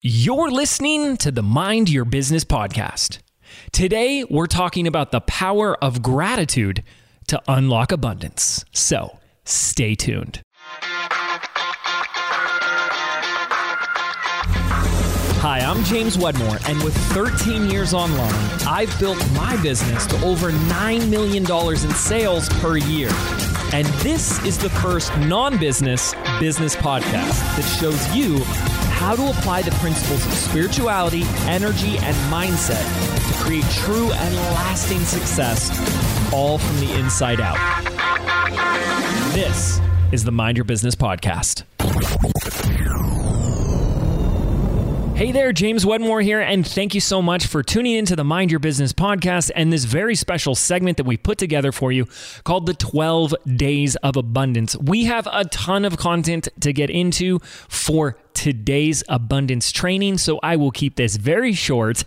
You're listening to the Mind Your Business podcast. Today, we're talking about the power of gratitude to unlock abundance. So, stay tuned. Hi, I'm James Wedmore, and with 13 years online, I've built my business to over $9 million in sales per year. And this is the first non business business podcast that shows you how to apply the principles of spirituality, energy, and mindset to create true and lasting success, all from the inside out. This is the Mind Your Business Podcast. Hey there, James Wedmore here, and thank you so much for tuning into the Mind Your Business podcast and this very special segment that we put together for you called the 12 Days of Abundance. We have a ton of content to get into for today's abundance training, so I will keep this very short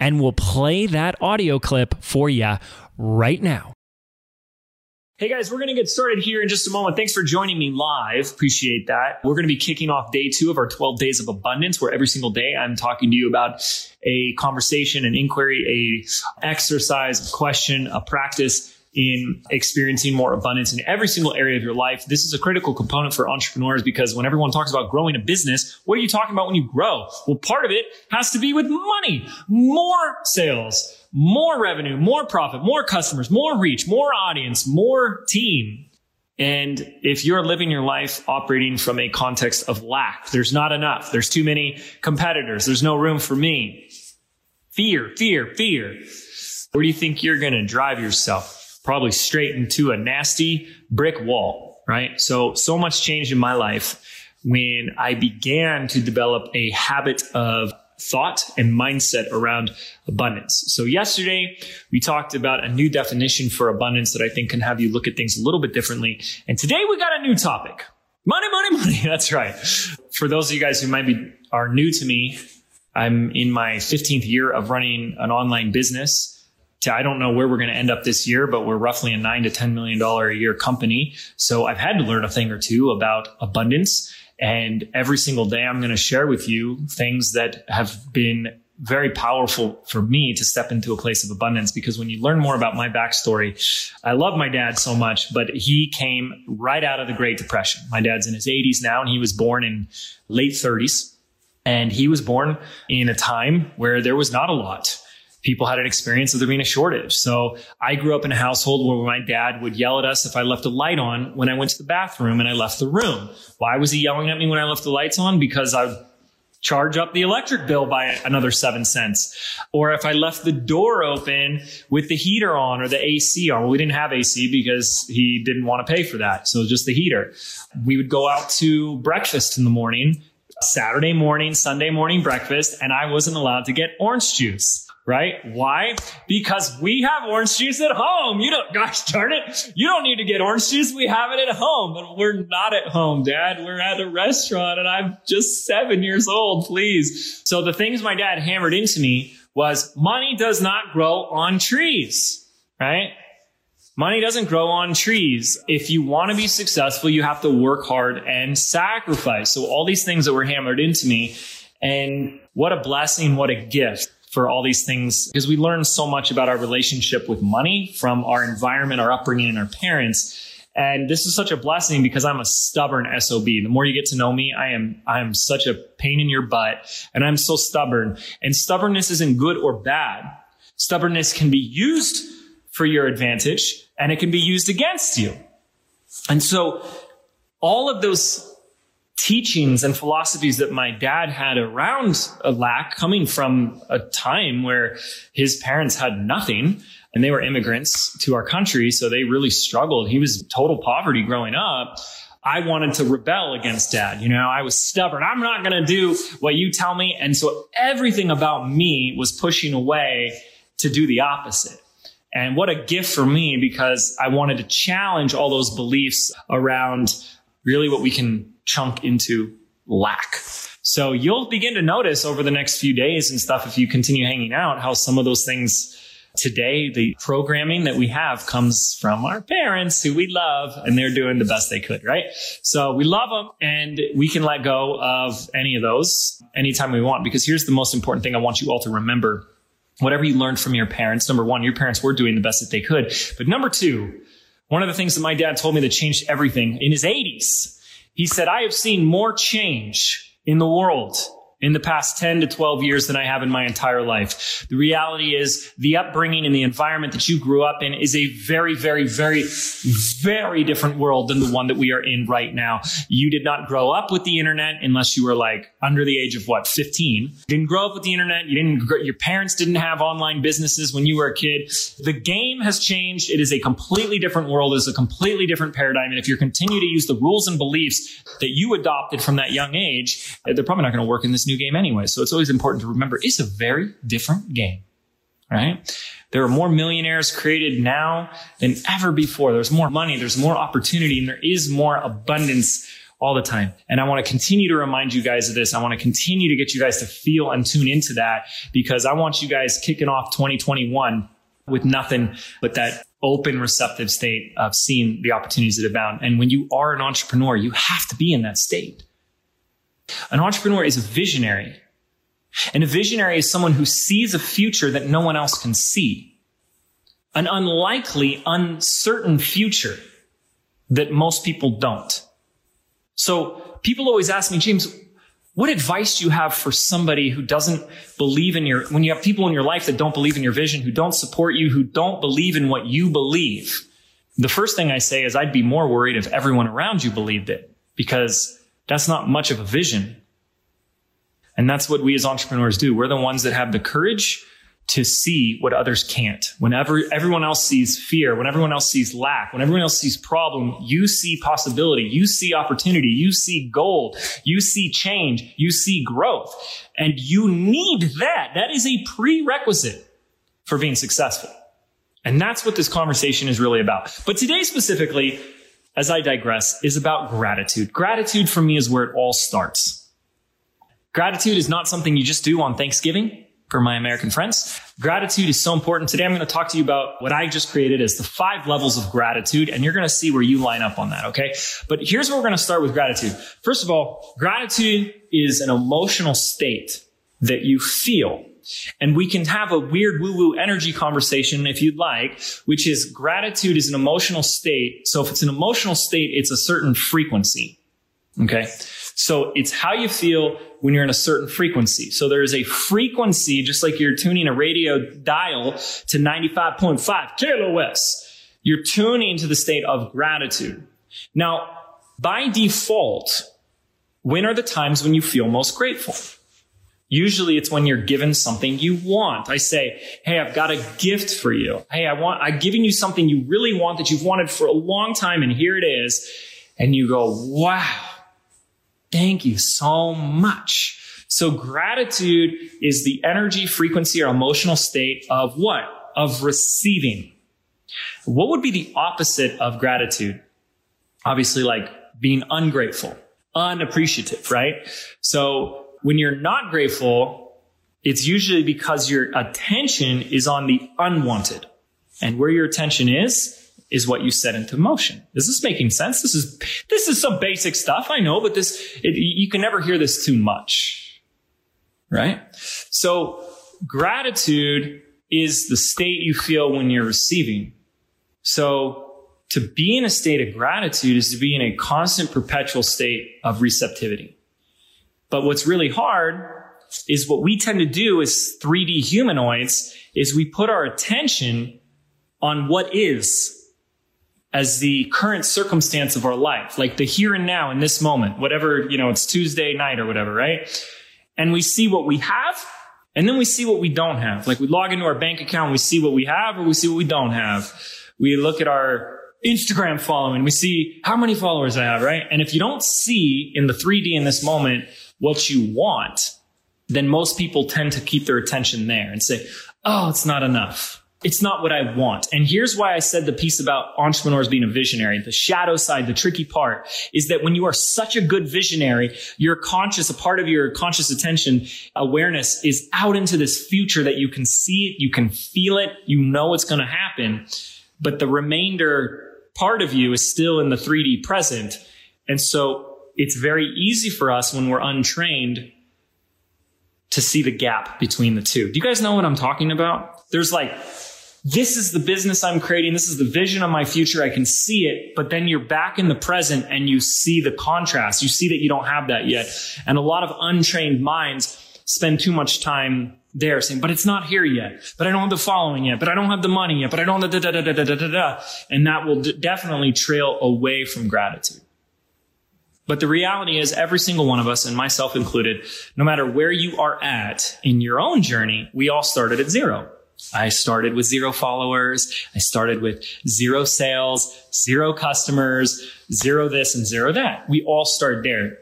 and we'll play that audio clip for you right now. Hey guys, we're going to get started here in just a moment. Thanks for joining me live. Appreciate that. We're going to be kicking off day two of our 12 days of abundance, where every single day I'm talking to you about a conversation, an inquiry, a exercise, a question, a practice in experiencing more abundance in every single area of your life. This is a critical component for entrepreneurs because when everyone talks about growing a business, what are you talking about when you grow? Well, part of it has to be with money, more sales more revenue, more profit, more customers, more reach, more audience, more team. And if you're living your life operating from a context of lack, there's not enough. There's too many competitors. There's no room for me. Fear, fear, fear. Where do you think you're going to drive yourself? Probably straight into a nasty brick wall, right? So, so much changed in my life when I began to develop a habit of thought and mindset around abundance. So yesterday we talked about a new definition for abundance that I think can have you look at things a little bit differently. And today we got a new topic. Money, money, money. That's right. For those of you guys who might be are new to me, I'm in my 15th year of running an online business. I don't know where we're going to end up this year, but we're roughly a nine to $10 million a year company. So I've had to learn a thing or two about abundance and every single day, I'm going to share with you things that have been very powerful for me to step into a place of abundance because when you learn more about my backstory, I love my dad so much, but he came right out of the Great Depression. My dad's in his 80s now and he was born in late 30s. And he was born in a time where there was not a lot people had an experience of there being a shortage. So I grew up in a household where my dad would yell at us if I left a light on when I went to the bathroom and I left the room. Why was he yelling at me when I left the lights on? Because I charge up the electric bill by another seven cents. Or if I left the door open with the heater on or the AC on, well, we didn't have AC because he didn't want to pay for that. So just the heater. We would go out to breakfast in the morning Saturday morning, Sunday morning breakfast, and I wasn't allowed to get orange juice right? Why? Because we have orange juice at home. You don't, gosh darn it. You don't need to get orange juice. We have it at home, but we're not at home, dad. We're at a restaurant and I'm just seven years old, please. So the things my dad hammered into me was money does not grow on trees, right? Money doesn't grow on trees. If you want to be successful, you have to work hard and sacrifice. So all these things that were hammered into me and what a blessing, what a gift for all these things because we learn so much about our relationship with money from our environment, our upbringing, and our parents. And this is such a blessing because I'm a stubborn SOB. The more you get to know me, I am, I am such a pain in your butt and I'm so stubborn. And stubbornness isn't good or bad. Stubbornness can be used for your advantage and it can be used against you. And so all of those teachings and philosophies that my dad had around lack coming from a time where his parents had nothing and they were immigrants to our country. So they really struggled. He was total poverty growing up. I wanted to rebel against dad. You know, I was stubborn. I'm not going to do what you tell me. And so everything about me was pushing away to do the opposite. And what a gift for me because I wanted to challenge all those beliefs around really what we can chunk into lack. So you'll begin to notice over the next few days and stuff, if you continue hanging out, how some of those things today, the programming that we have comes from our parents who we love and they're doing the best they could, right? So we love them and we can let go of any of those anytime we want because here's the most important thing I want you all to remember. Whatever you learned from your parents, number one, your parents were doing the best that they could. But number two, one of the things that my dad told me that changed everything in his 80s, he said, I have seen more change in the world in the past 10 to 12 years than I have in my entire life. The reality is the upbringing and the environment that you grew up in is a very, very, very, very different world than the one that we are in right now. You did not grow up with the internet unless you were like under the age of what, 15. You didn't grow up with the internet. You didn't, your parents didn't have online businesses when you were a kid. The game has changed. It is a completely different world. It's a completely different paradigm. And if you continue to use the rules and beliefs that you adopted from that young age, they're probably not going to work in this new game anyway. So it's always important to remember it's a very different game, right? There are more millionaires created now than ever before. There's more money, there's more opportunity, and there is more abundance all the time. And I want to continue to remind you guys of this. I want to continue to get you guys to feel and tune into that because I want you guys kicking off 2021 with nothing but that open, receptive state of seeing the opportunities that abound. And when you are an entrepreneur, you have to be in that state. An entrepreneur is a visionary. And a visionary is someone who sees a future that no one else can see. An unlikely, uncertain future that most people don't. So people always ask me, James, what advice do you have for somebody who doesn't believe in your, when you have people in your life that don't believe in your vision, who don't support you, who don't believe in what you believe? The first thing I say is I'd be more worried if everyone around you believed it because that's not much of a vision. And that's what we as entrepreneurs do. We're the ones that have the courage to see what others can't. Whenever everyone else sees fear, when everyone else sees lack, when everyone else sees problem, you see possibility, you see opportunity, you see gold, you see change, you see growth. And you need that. That is a prerequisite for being successful. And that's what this conversation is really about. But today specifically, as I digress, is about gratitude. Gratitude for me is where it all starts. Gratitude is not something you just do on Thanksgiving for my American friends. Gratitude is so important. Today I'm going to talk to you about what I just created as the five levels of gratitude, and you're going to see where you line up on that, okay? But here's where we're going to start with gratitude. First of all, gratitude is an emotional state that you feel and we can have a weird woo woo energy conversation if you'd like, which is gratitude is an emotional state. So if it's an emotional state, it's a certain frequency. Okay. So it's how you feel when you're in a certain frequency. So there is a frequency, just like you're tuning a radio dial to 95.5 KLOS. You're tuning to the state of gratitude. Now, by default, when are the times when you feel most grateful? Usually it's when you're given something you want. I say, Hey, I've got a gift for you. Hey, I want, I've given you something you really want that you've wanted for a long time. And here it is. And you go, wow, thank you so much. So gratitude is the energy, frequency, or emotional state of what? Of receiving. What would be the opposite of gratitude? Obviously, like being ungrateful, unappreciative, right? So when you're not grateful, it's usually because your attention is on the unwanted. And where your attention is, is what you set into motion. Is this making sense? This is, this is some basic stuff. I know, but this, it, you can never hear this too much. Right? So gratitude is the state you feel when you're receiving. So to be in a state of gratitude is to be in a constant perpetual state of receptivity. But what's really hard is what we tend to do as 3D humanoids is we put our attention on what is as the current circumstance of our life, like the here and now in this moment, whatever, you know, it's Tuesday night or whatever, right? And we see what we have and then we see what we don't have. Like we log into our bank account, we see what we have or we see what we don't have. We look at our Instagram following, we see how many followers I have, right? And if you don't see in the 3D in this moment, what you want, then most people tend to keep their attention there and say, Oh, it's not enough. it's not what I want. And here's why I said the piece about entrepreneurs being a visionary. The shadow side, the tricky part is that when you are such a good visionary, your conscious, a part of your conscious attention awareness is out into this future that you can see it, you can feel it, you know it's going to happen. But the remainder part of you is still in the 3D present. And so it's very easy for us when we're untrained to see the gap between the two. Do you guys know what I'm talking about? There's like, this is the business I'm creating. This is the vision of my future. I can see it, but then you're back in the present and you see the contrast. You see that you don't have that yet. And a lot of untrained minds spend too much time there saying, but it's not here yet. But I don't have the following yet. But I don't have the money yet. But I don't the da da da da da da da. And that will d- definitely trail away from gratitude. But the reality is every single one of us, and myself included, no matter where you are at in your own journey, we all started at zero. I started with zero followers. I started with zero sales, zero customers, zero this and zero that. We all start there.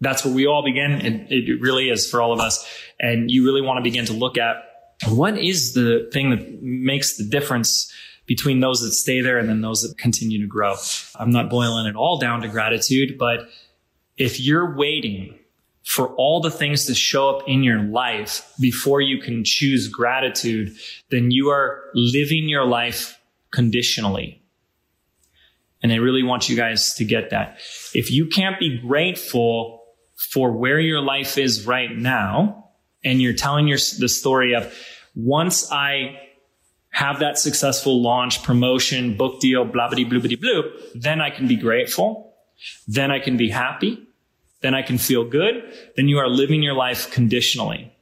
That's where we all begin. And it really is for all of us. And you really want to begin to look at what is the thing that makes the difference between those that stay there and then those that continue to grow. I'm not boiling it all down to gratitude, but if you're waiting for all the things to show up in your life before you can choose gratitude, then you are living your life conditionally. And I really want you guys to get that. If you can't be grateful for where your life is right now, and you're telling your, the story of once I have that successful launch, promotion, book deal, blah, blah, blah, blah, blah, then I can be grateful. Then I can be happy. Then I can feel good. Then you are living your life conditionally.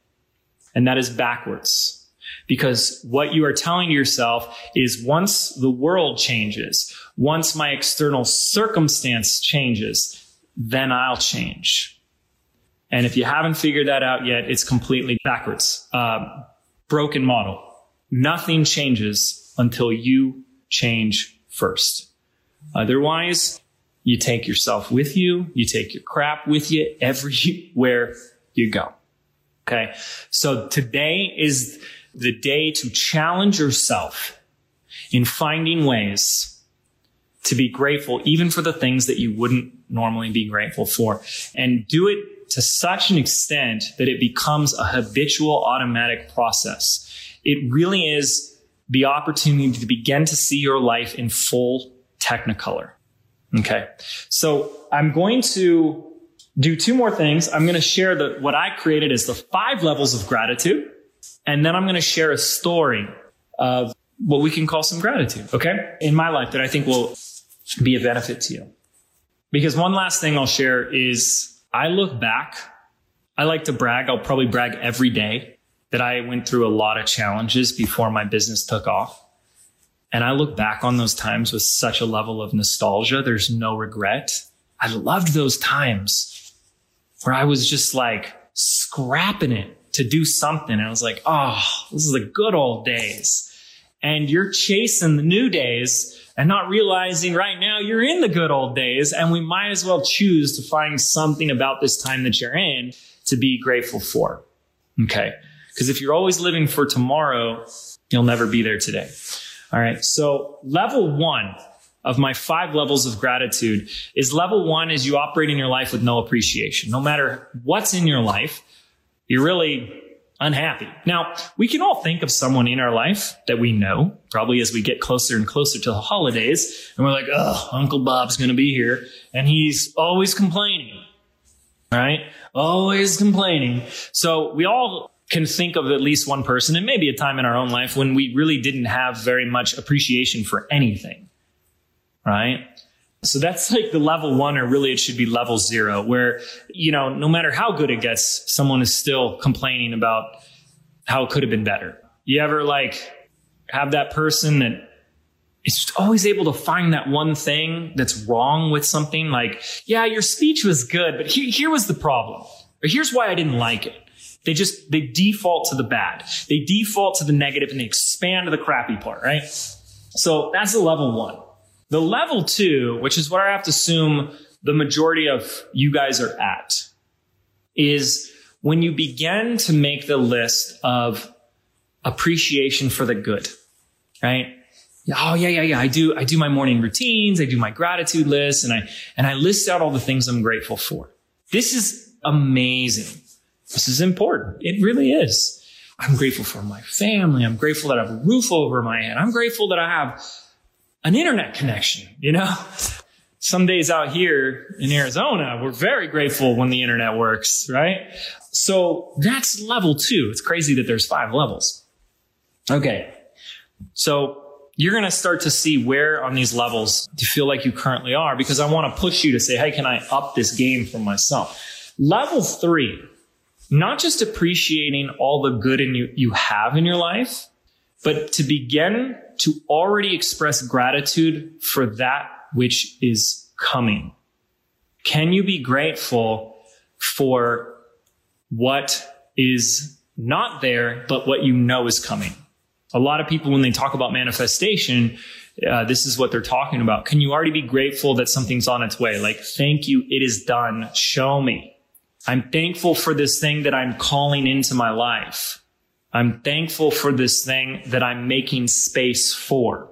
And that is backwards. Because what you are telling yourself is once the world changes, once my external circumstance changes, then I'll change. And if you haven't figured that out yet, it's completely backwards. Uh, broken model. Nothing changes until you change first. Otherwise, you take yourself with you. You take your crap with you everywhere you go. Okay. So today is the day to challenge yourself in finding ways to be grateful, even for the things that you wouldn't normally be grateful for and do it to such an extent that it becomes a habitual automatic process it really is the opportunity to begin to see your life in full technicolor. Okay. So I'm going to do two more things. I'm going to share the, what I created as the five levels of gratitude. And then I'm going to share a story of what we can call some gratitude. Okay. In my life that I think will be a benefit to you. Because one last thing I'll share is I look back. I like to brag. I'll probably brag every day that I went through a lot of challenges before my business took off. And I look back on those times with such a level of nostalgia. There's no regret. I loved those times where I was just like scrapping it to do something. And I was like, oh, this is the good old days. And you're chasing the new days and not realizing right now you're in the good old days. And we might as well choose to find something about this time that you're in to be grateful for. Okay. Because if you're always living for tomorrow, you'll never be there today. All right. So level one of my five levels of gratitude is level one is you operate in your life with no appreciation. No matter what's in your life, you're really unhappy. Now, we can all think of someone in our life that we know, probably as we get closer and closer to the holidays, and we're like, oh, Uncle Bob's going to be here, and he's always complaining, right? Always complaining. So we all can think of at least one person and maybe a time in our own life when we really didn't have very much appreciation for anything. Right? So that's like the level one, or really it should be level zero, where, you know, no matter how good it gets, someone is still complaining about how it could have been better. You ever like have that person that is always able to find that one thing that's wrong with something? Like, yeah, your speech was good, but here, here was the problem. Or here's why I didn't like it. They just, they default to the bad. They default to the negative and they expand to the crappy part, right? So that's the level one. The level two, which is what I have to assume the majority of you guys are at, is when you begin to make the list of appreciation for the good. right? Oh yeah, yeah, yeah. I do, I do my morning routines. I do my gratitude list and I, and I list out all the things I'm grateful for. This is amazing. This is important. It really is. I'm grateful for my family. I'm grateful that I have a roof over my head. I'm grateful that I have an internet connection, you know? Some days out here in Arizona, we're very grateful when the internet works, right? So that's level two. It's crazy that there's five levels. Okay. So you're going to start to see where on these levels you feel like you currently are because I want to push you to say, Hey, can I up this game for myself? Level three, not just appreciating all the good in you, you have in your life, but to begin to already express gratitude for that which is coming. Can you be grateful for what is not there, but what you know is coming? A lot of people, when they talk about manifestation, uh, this is what they're talking about. Can you already be grateful that something's on its way? Like, thank you. It is done. Show me. I'm thankful for this thing that I'm calling into my life. I'm thankful for this thing that I'm making space for.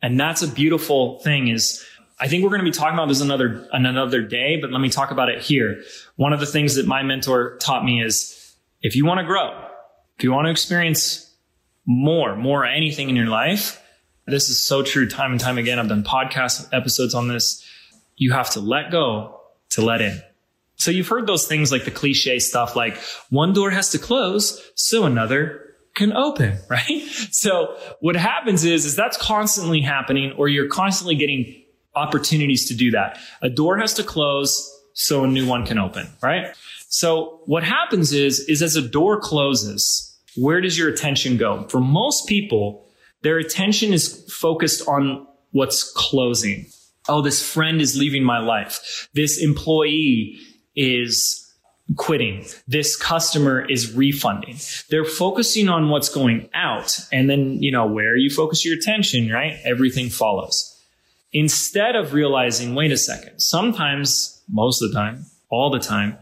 And that's a beautiful thing is I think we're going to be talking about this another, another day, but let me talk about it here. One of the things that my mentor taught me is if you want to grow, if you want to experience more, more anything in your life, this is so true time and time again. I've done podcast episodes on this. You have to let go to let in. So you've heard those things like the cliche stuff like one door has to close so another can open, right? So what happens is, is that's constantly happening or you're constantly getting opportunities to do that. A door has to close so a new one can open, right? So what happens is, is as a door closes, where does your attention go? For most people, their attention is focused on what's closing. Oh, this friend is leaving my life. This employee is quitting. This customer is refunding. They're focusing on what's going out. And then, you know, where you focus your attention, right? Everything follows. Instead of realizing, wait a second, sometimes, most of the time, all the time,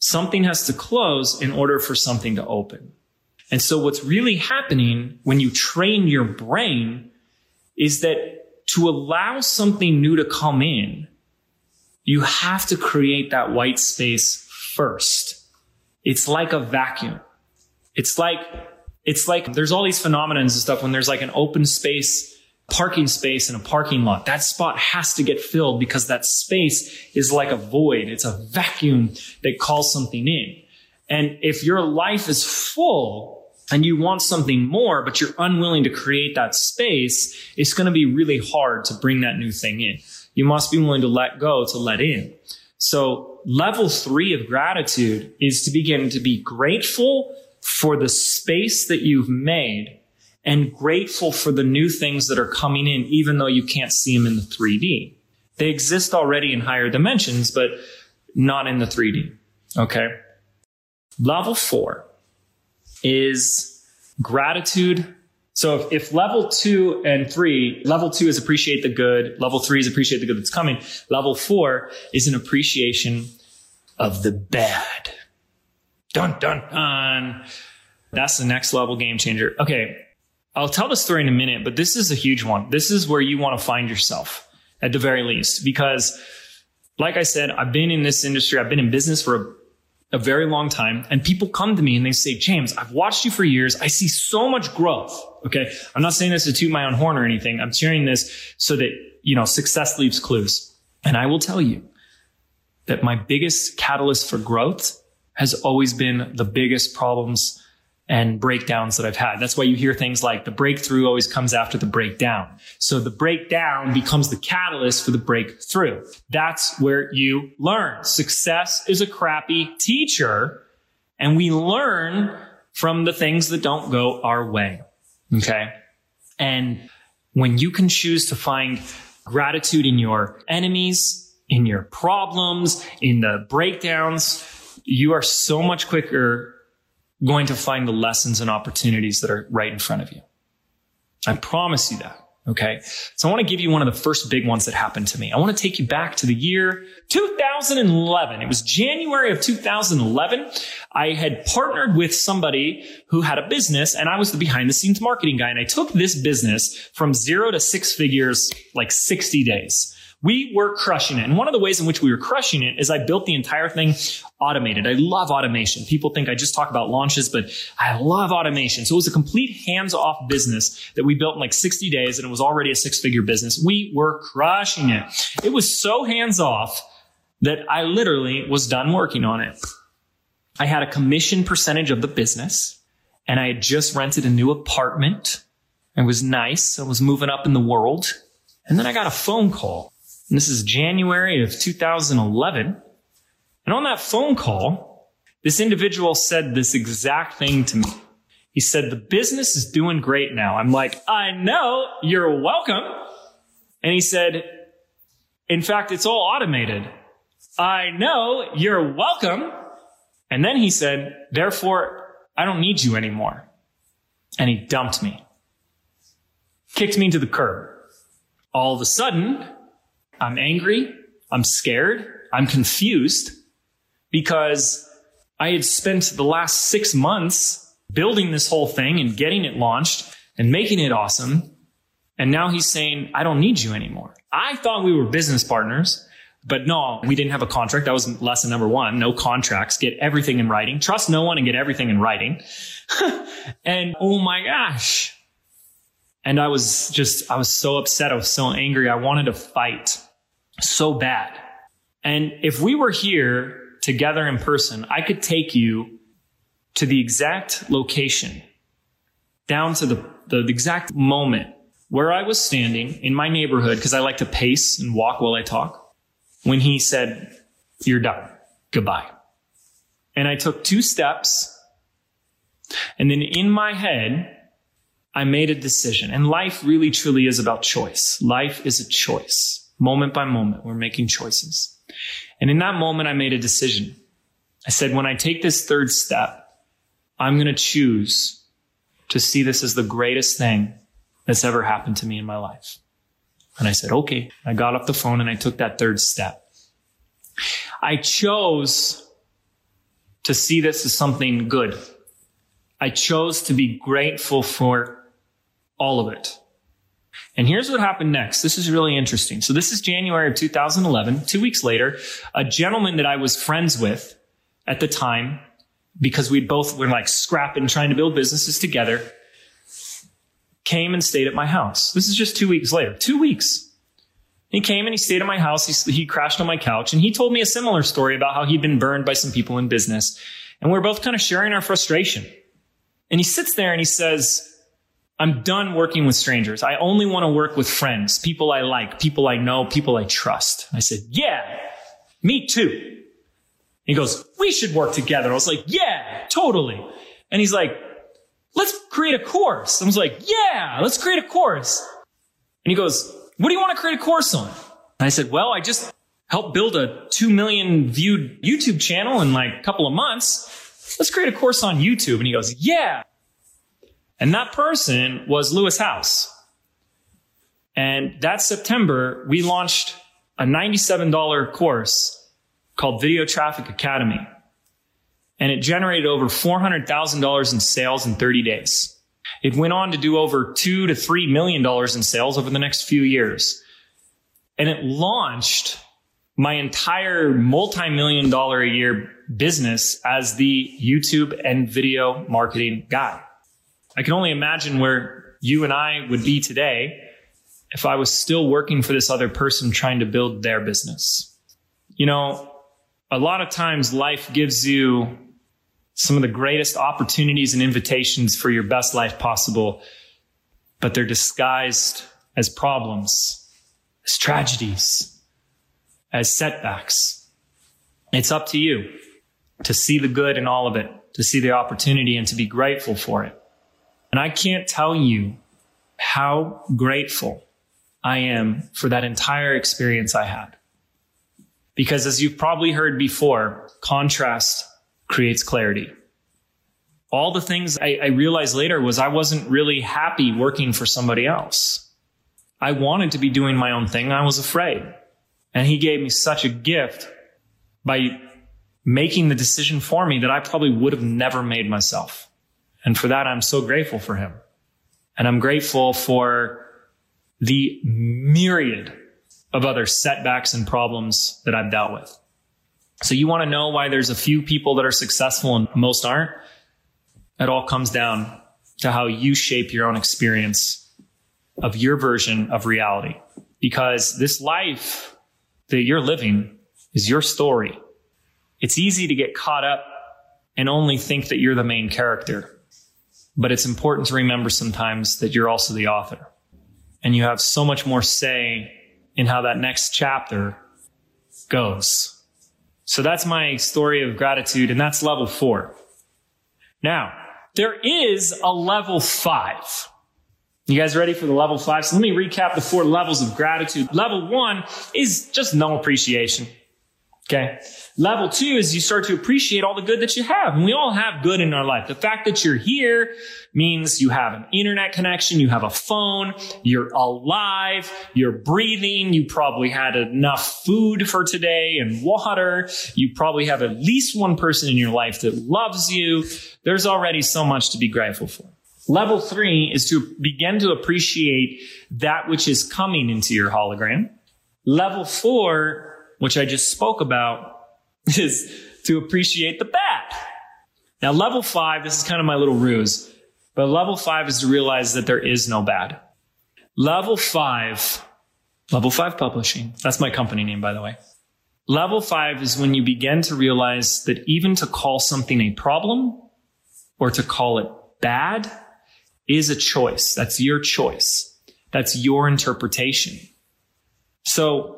something has to close in order for something to open. And so what's really happening when you train your brain is that to allow something new to come in, you have to create that white space first. It's like a vacuum. It's like, it's like there's all these phenomenons and stuff when there's like an open space, parking space in a parking lot. That spot has to get filled because that space is like a void. It's a vacuum that calls something in. And if your life is full and you want something more, but you're unwilling to create that space, it's going to be really hard to bring that new thing in. You must be willing to let go to let in. So level three of gratitude is to begin to be grateful for the space that you've made and grateful for the new things that are coming in, even though you can't see them in the 3D. They exist already in higher dimensions, but not in the 3D. Okay. Level four is gratitude so if, if level two and three, level two is appreciate the good, level three is appreciate the good that's coming, level four is an appreciation of the bad. Dun, dun, dun. That's the next level game changer. Okay. I'll tell the story in a minute, but this is a huge one. This is where you want to find yourself at the very least, because like I said, I've been in this industry. I've been in business for a very long time. And people come to me and they say, James, I've watched you for years. I see so much growth. Okay. I'm not saying this to toot my own horn or anything. I'm sharing this so that, you know, success leaves clues. And I will tell you that my biggest catalyst for growth has always been the biggest problems and breakdowns that I've had. That's why you hear things like the breakthrough always comes after the breakdown. So the breakdown becomes the catalyst for the breakthrough. That's where you learn. Success is a crappy teacher and we learn from the things that don't go our way. Okay. And when you can choose to find gratitude in your enemies, in your problems, in the breakdowns, you are so much quicker going to find the lessons and opportunities that are right in front of you. I promise you that. Okay. So I want to give you one of the first big ones that happened to me. I want to take you back to the year 2011. It was January of 2011. I had partnered with somebody who had a business and I was the behind the scenes marketing guy. And I took this business from zero to six figures, like 60 days. We were crushing it. And one of the ways in which we were crushing it is I built the entire thing automated. I love automation. People think I just talk about launches, but I love automation. So it was a complete hands off business that we built in like 60 days and it was already a six figure business. We were crushing it. It was so hands off that I literally was done working on it. I had a commission percentage of the business and I had just rented a new apartment. It was nice. I was moving up in the world. And then I got a phone call and this is January of 2011. And on that phone call, this individual said this exact thing to me. He said, the business is doing great now. I'm like, I know, you're welcome. And he said, in fact, it's all automated. I know, you're welcome. And then he said, therefore, I don't need you anymore. And he dumped me. Kicked me to the curb. All of a sudden, I'm angry. I'm scared. I'm confused because I had spent the last six months building this whole thing and getting it launched and making it awesome. And now he's saying, I don't need you anymore. I thought we were business partners, but no, we didn't have a contract. That was lesson number one. No contracts. Get everything in writing. Trust no one and get everything in writing. and oh my gosh. And I was just, I was so upset. I was so angry. I wanted to fight so bad. And if we were here together in person, I could take you to the exact location, down to the, the, the exact moment where I was standing in my neighborhood, because I like to pace and walk while I talk, when he said, You're done. Goodbye. And I took two steps. And then in my head, I made a decision. And life really truly is about choice. Life is a choice. Moment by moment, we're making choices. And in that moment, I made a decision. I said, when I take this third step, I'm going to choose to see this as the greatest thing that's ever happened to me in my life. And I said, okay. I got off the phone and I took that third step. I chose to see this as something good. I chose to be grateful for all of it. And here's what happened next. This is really interesting. So this is January of 2011. Two weeks later, a gentleman that I was friends with at the time, because we both were like scrapping, trying to build businesses together, came and stayed at my house. This is just two weeks later. Two weeks. He came and he stayed at my house. He, he crashed on my couch and he told me a similar story about how he'd been burned by some people in business. And we we're both kind of sharing our frustration. And he sits there and he says, I'm done working with strangers. I only want to work with friends, people I like, people I know, people I trust. I said, yeah, me too. He goes, we should work together. I was like, yeah, totally. And he's like, let's create a course. I was like, yeah, let's create a course. And he goes, what do you want to create a course on? And I said, well, I just helped build a 2 million viewed YouTube channel in like a couple of months. Let's create a course on YouTube. And he goes, yeah. And that person was Lewis Howes. And that September, we launched a $97 course called Video Traffic Academy. And it generated over $400,000 in sales in 30 days. It went on to do over two to three million dollars in sales over the next few years. And it launched my entire multi-million dollar a year business as the YouTube and video marketing guy. I can only imagine where you and I would be today if I was still working for this other person trying to build their business. You know, a lot of times life gives you some of the greatest opportunities and invitations for your best life possible, but they're disguised as problems, as tragedies, as setbacks. It's up to you to see the good in all of it, to see the opportunity and to be grateful for it. And I can't tell you how grateful I am for that entire experience I had. Because as you've probably heard before, contrast creates clarity. All the things I, I, realized later was I wasn't really happy working for somebody else. I wanted to be doing my own thing. I was afraid. And he gave me such a gift by making the decision for me that I probably would have never made myself. And for that, I'm so grateful for him. And I'm grateful for the myriad of other setbacks and problems that I've dealt with. So you want to know why there's a few people that are successful and most aren't? It all comes down to how you shape your own experience of your version of reality. Because this life that you're living is your story. It's easy to get caught up and only think that you're the main character. But it's important to remember sometimes that you're also the author and you have so much more say in how that next chapter goes. So that's my story of gratitude, and that's level four. Now, there is a level five. You guys ready for the level five? So let me recap the four levels of gratitude. Level one is just no appreciation. Okay. Level two is you start to appreciate all the good that you have. And we all have good in our life. The fact that you're here means you have an internet connection, you have a phone, you're alive, you're breathing, you probably had enough food for today and water. You probably have at least one person in your life that loves you. There's already so much to be grateful for. Level three is to begin to appreciate that which is coming into your hologram. Level four which I just spoke about, is to appreciate the bad. Now, level five, this is kind of my little ruse, but level five is to realize that there is no bad. Level five, level five publishing, that's my company name, by the way. Level five is when you begin to realize that even to call something a problem or to call it bad is a choice. That's your choice. That's your interpretation. So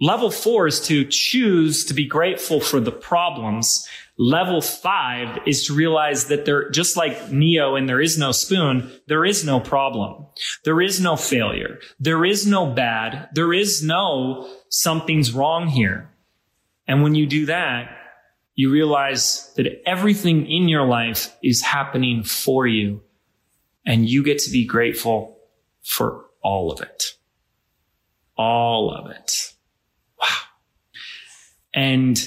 Level four is to choose to be grateful for the problems. Level five is to realize that there, just like Neo and there is no spoon, there is no problem. There is no failure. There is no bad. There is no something's wrong here. And when you do that, you realize that everything in your life is happening for you and you get to be grateful for all of it. All of it. And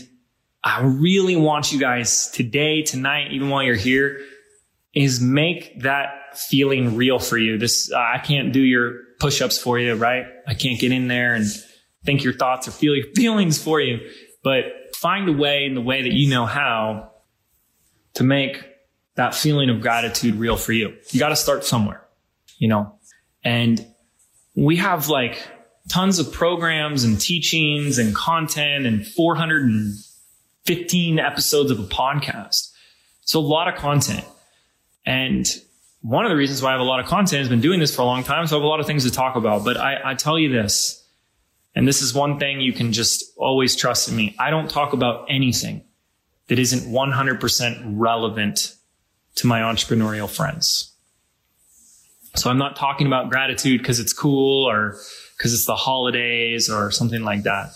I really want you guys today, tonight, even while you're here, is make that feeling real for you. This, uh, I can't do your push ups for you, right? I can't get in there and think your thoughts or feel your feelings for you, but find a way in the way that you know how to make that feeling of gratitude real for you. You got to start somewhere, you know, and we have like tons of programs and teachings and content and 415 episodes of a podcast. So a lot of content. And one of the reasons why I have a lot of content has been doing this for a long time. So I have a lot of things to talk about. But I, I tell you this, and this is one thing you can just always trust in me. I don't talk about anything that isn't 100% relevant to my entrepreneurial friends. So I'm not talking about gratitude because it's cool or because it's the holidays or something like that,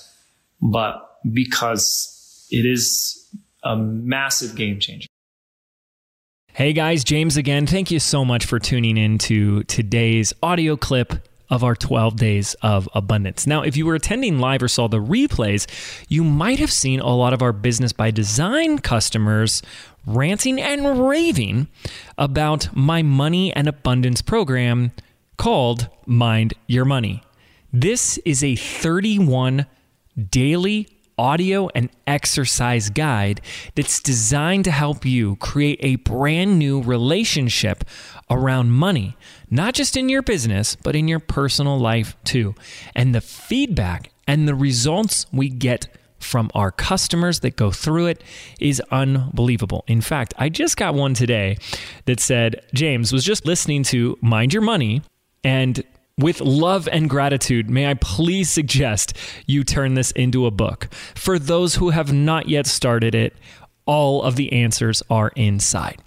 but because it is a massive game changer. Hey guys, James again. Thank you so much for tuning in to today's audio clip of our 12 days of abundance. Now, if you were attending live or saw the replays, you might have seen a lot of our business by design customers ranting and raving about my money and abundance program called Mind Your Money. This is a 31 daily audio and exercise guide that's designed to help you create a brand new relationship around money, not just in your business, but in your personal life too. And the feedback and the results we get from our customers that go through it is unbelievable. In fact, I just got one today that said, James was just listening to Mind Your Money and with love and gratitude, may I please suggest you turn this into a book. For those who have not yet started it, all of the answers are inside.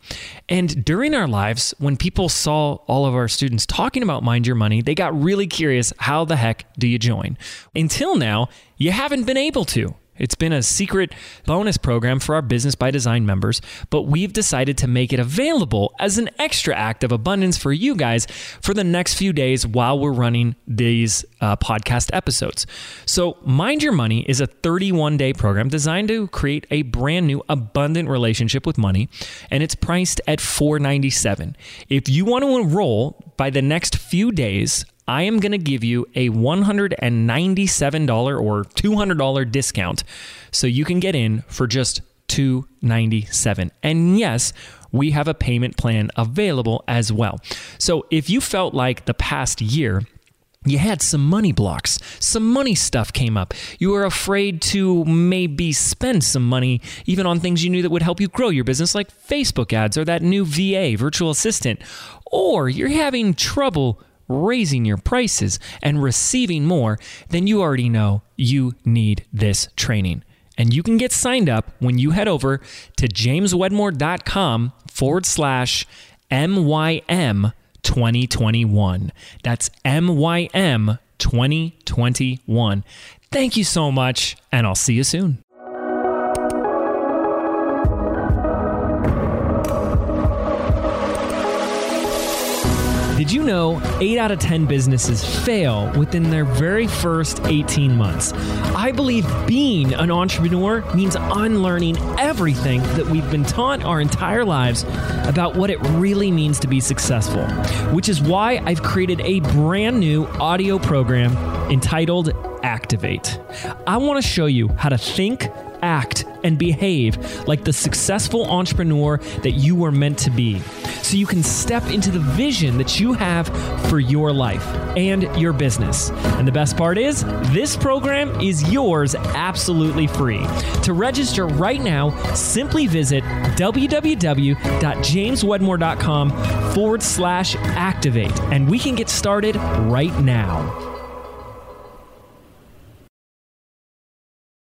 And during our lives, when people saw all of our students talking about Mind Your Money, they got really curious how the heck do you join? Until now, you haven't been able to. It's been a secret bonus program for our Business by Design members, but we've decided to make it available as an extra act of abundance for you guys for the next few days while we're running these uh, podcast episodes. So, Mind Your Money is a 31 day program designed to create a brand new abundant relationship with money, and it's priced at 497. If you want to enroll by the next few days, I am going to give you a $197 or $200 discount so you can get in for just 297. And yes, we have a payment plan available as well. So if you felt like the past year you had some money blocks, some money stuff came up. You were afraid to maybe spend some money even on things you knew that would help you grow your business, like Facebook ads or that new VA, virtual assistant. Or you're having trouble raising your prices and receiving more, then you already know you need this training. And you can get signed up when you head over to jameswedmore.com forward slash MYM 2021. That's MYM 2021. Thank you so much, and I'll see you soon. Did you know 8 out of 10 businesses fail within their very first 18 months? I believe being an entrepreneur means unlearning everything that we've been taught our entire lives about what it really means to be successful, which is why I've created a brand new audio program entitled Activate. I want to show you how to think act, and behave like the successful entrepreneur that you were meant to be. So you can step into the vision that you have for your life and your business. And the best part is, this program is yours absolutely free. To register right now, simply visit www.jameswedmore.com forward slash activate, and we can get started right now.